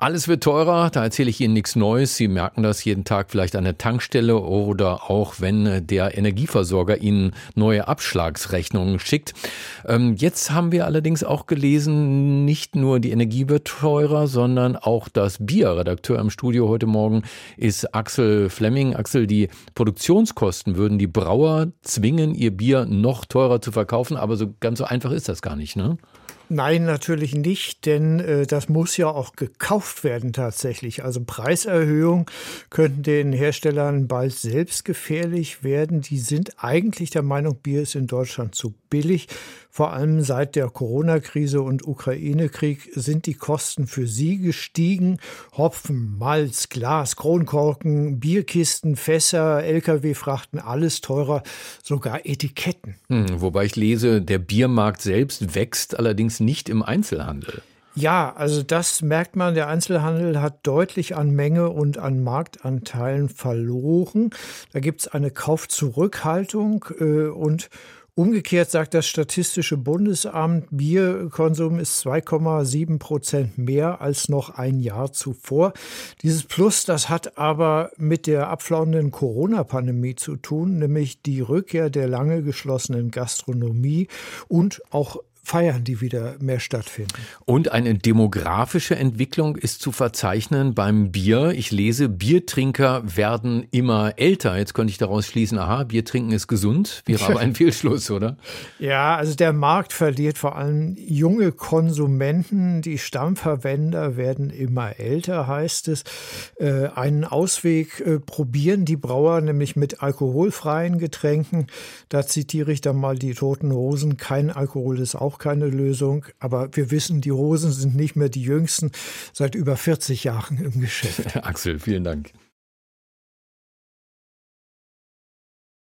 alles wird teurer, da erzähle ich Ihnen nichts Neues. Sie merken das jeden Tag vielleicht an der Tankstelle oder auch wenn der Energieversorger Ihnen neue Abschlagsrechnungen schickt. Ähm, jetzt haben wir allerdings auch gelesen, nicht nur die Energie wird teurer, sondern auch das Bier. Redakteur im Studio heute Morgen ist Axel Fleming. Axel, die Produktionskosten würden die Brauer zwingen, ihr Bier noch teurer zu verkaufen, aber so ganz so einfach ist das gar nicht, ne? Nein, natürlich nicht, denn äh, das muss ja auch gekauft werden tatsächlich. Also Preiserhöhungen könnten den Herstellern bald selbst gefährlich werden. Die sind eigentlich der Meinung, Bier ist in Deutschland zu billig. Vor allem seit der Corona-Krise und Ukraine-Krieg sind die Kosten für sie gestiegen. Hopfen, Malz, Glas, Kronkorken, Bierkisten, Fässer, Lkw-Frachten, alles teurer, sogar Etiketten. Hm, wobei ich lese, der Biermarkt selbst wächst allerdings nicht im Einzelhandel. Ja, also das merkt man, der Einzelhandel hat deutlich an Menge und an Marktanteilen verloren. Da gibt es eine Kaufzurückhaltung äh, und Umgekehrt sagt das Statistische Bundesamt, Bierkonsum ist 2,7 Prozent mehr als noch ein Jahr zuvor. Dieses Plus, das hat aber mit der abflauenden Corona-Pandemie zu tun, nämlich die Rückkehr der lange geschlossenen Gastronomie und auch Feiern, die wieder mehr stattfinden. Und eine demografische Entwicklung ist zu verzeichnen beim Bier. Ich lese, Biertrinker werden immer älter. Jetzt könnte ich daraus schließen, aha, Bier trinken ist gesund. Wäre aber ein Fehlschluss, oder? Ja, also der Markt verliert vor allem junge Konsumenten. Die Stammverwender werden immer älter, heißt es. Äh, einen Ausweg äh, probieren die Brauer nämlich mit alkoholfreien Getränken. Da zitiere ich dann mal die Toten Hosen. Kein Alkohol ist auch keine Lösung. Aber wir wissen, die Hosen sind nicht mehr die jüngsten, seit über 40 Jahren im Geschäft. Axel, vielen Dank.